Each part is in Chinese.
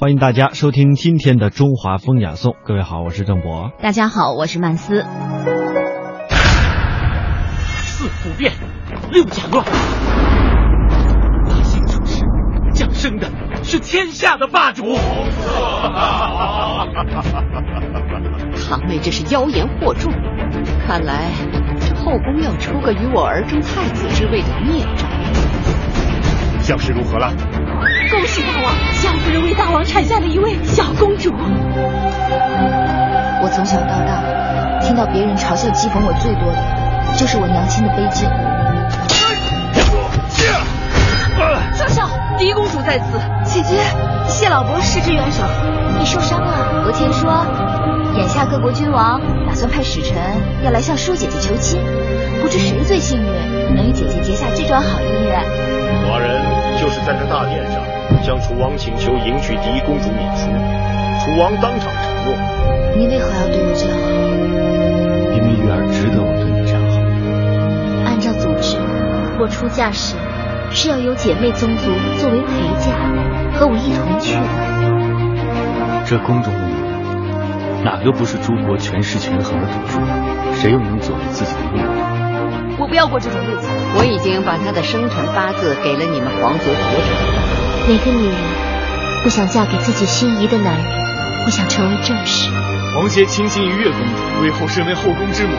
欢迎大家收听今天的中华风雅颂。各位好，我是郑博。大家好，我是曼斯。四不变，六甲乱，大兴出世，降生的是天下的霸主。堂妹这是妖言惑众，看来这后宫要出个与我儿争太子之位的孽障。将士如何了？恭喜大王，小夫人为大王产下了一位小公主。我从小到大，听到别人嘲笑讥讽我最多的，就是我娘亲的卑贱。少校，狄公主在此。姐姐，谢老伯施之援手。你受伤了？我听说，眼下各国君王打算派使臣要来向舒姐姐求亲，不知谁最幸运，能与姐姐结下这桩好姻缘。寡人就是在这大殿上向楚王请求迎娶狄公主芈姝，楚王当场承诺。你为何要对我这样好？因为玉儿值得我对你这样好。按照祖制，我出嫁时是要有姐妹宗族作为陪嫁，和我一同去的。这宫中的女人，哪个不是诸国权势权衡的赌注？谁又能左右自己的命运？我不要过这种日子。我已经把他的生辰八字给了你们皇族。哪个女人不想嫁给自己心仪的男人，不想成为正室？皇协倾心于月公主，为后身为后宫之母，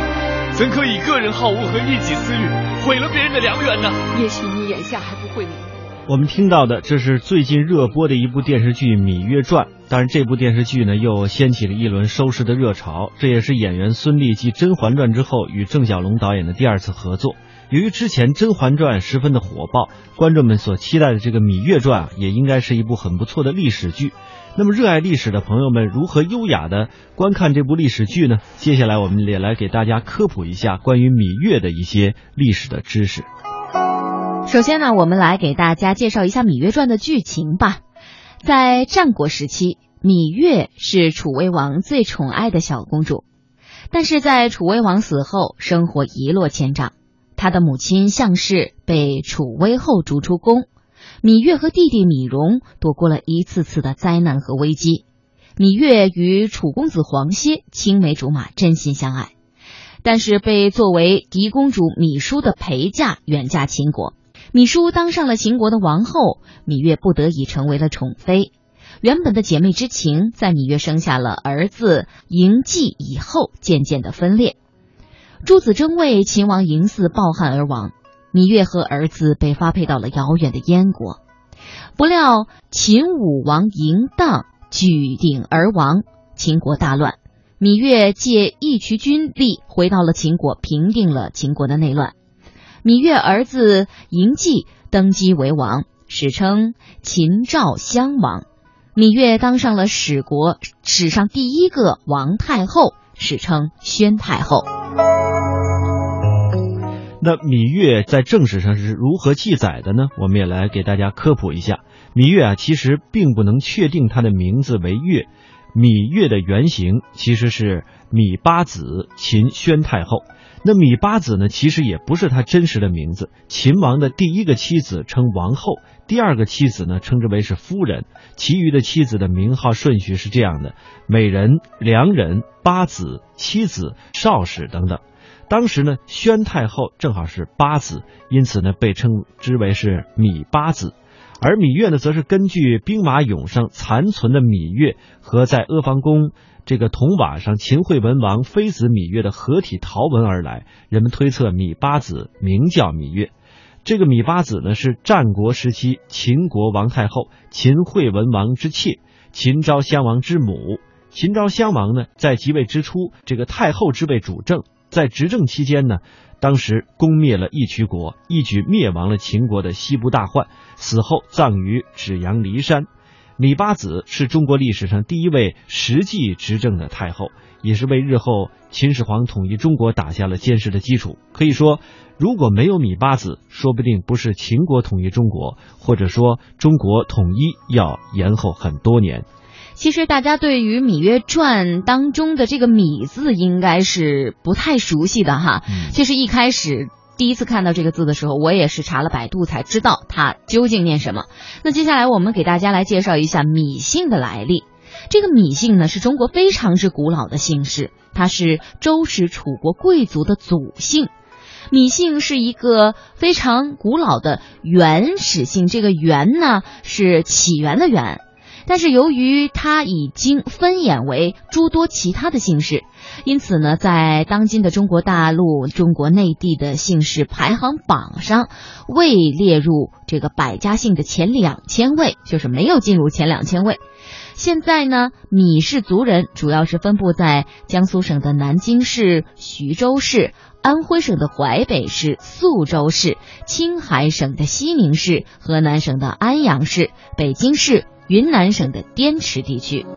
怎可以个人好恶和一己私欲毁了别人的良缘呢？也许你眼下还不会明白。我们听到的，这是最近热播的一部电视剧《芈月传》。当然，这部电视剧呢，又掀起了一轮收视的热潮。这也是演员孙俪继《甄嬛传》之后与郑晓龙导演的第二次合作。由于之前《甄嬛传》十分的火爆，观众们所期待的这个《芈月传》也应该是一部很不错的历史剧。那么，热爱历史的朋友们如何优雅的观看这部历史剧呢？接下来，我们也来给大家科普一下关于芈月的一些历史的知识。首先呢，我们来给大家介绍一下《芈月传》的剧情吧。在战国时期，芈月是楚威王最宠爱的小公主，但是在楚威王死后，生活一落千丈。她的母亲项氏被楚威后逐出宫，芈月和弟弟芈戎躲过了一次次的灾难和危机。芈月与楚公子黄歇青梅竹马，真心相爱，但是被作为嫡公主芈姝的陪嫁远嫁秦国。芈姝当上了秦国的王后，芈月不得已成为了宠妃。原本的姐妹之情，在芈月生下了儿子嬴稷以后，渐渐的分裂。诸子争位，秦王嬴驷抱憾而亡，芈月和儿子被发配到了遥远的燕国。不料秦武王嬴荡举鼎而亡，秦国大乱。芈月借义渠军力回到了秦国，平定了秦国的内乱。芈月儿子嬴稷登基为王，史称秦昭襄王。芈月当上了史国史上第一个王太后，史称宣太后。那芈月在正史上是如何记载的呢？我们也来给大家科普一下。芈月啊，其实并不能确定她的名字为月，芈月的原型其实是芈八子秦宣太后。那芈八子呢，其实也不是她真实的名字。秦王的第一个妻子称王后，第二个妻子呢称之为是夫人，其余的妻子的名号顺序是这样的：美人、良人、八子、妻子、少使等等。当时呢，宣太后正好是八子，因此呢被称之为是芈八子。而芈月呢，则是根据兵马俑上残存的芈月和在阿房宫这个铜瓦上秦惠文王妃子芈月的合体陶文而来。人们推测芈八子名叫芈月。这个芈八子呢，是战国时期秦国王太后秦惠文王之妾，秦昭襄王之母。秦昭襄王呢，在即位之初，这个太后之位主政。在执政期间呢，当时攻灭了义渠国，一举灭亡了秦国的西部大患。死后葬于芷阳骊山。芈八子是中国历史上第一位实际执政的太后，也是为日后秦始皇统一中国打下了坚实的基础。可以说，如果没有芈八子，说不定不是秦国统一中国，或者说中国统一要延后很多年。其实大家对于《芈月传》当中的这个“芈”字应该是不太熟悉的哈。嗯就是一开始第一次看到这个字的时候，我也是查了百度才知道它究竟念什么。那接下来我们给大家来介绍一下芈姓的来历。这个芈姓呢，是中国非常之古老的姓氏，它是周时楚国贵族的祖姓。芈姓是一个非常古老的原始姓，这个“原”呢是起源的“源”，但是由于它已经分衍为诸多其他的姓氏，因此呢，在当今的中国大陆、中国内地的姓氏排行榜上，未列入这个百家姓的前两千位，就是没有进入前两千位。现在呢，米氏族人主要是分布在江苏省的南京市、徐州市。安徽省的淮北市、宿州市，青海省的西宁市，河南省的安阳市，北京市，云南省的滇池地区。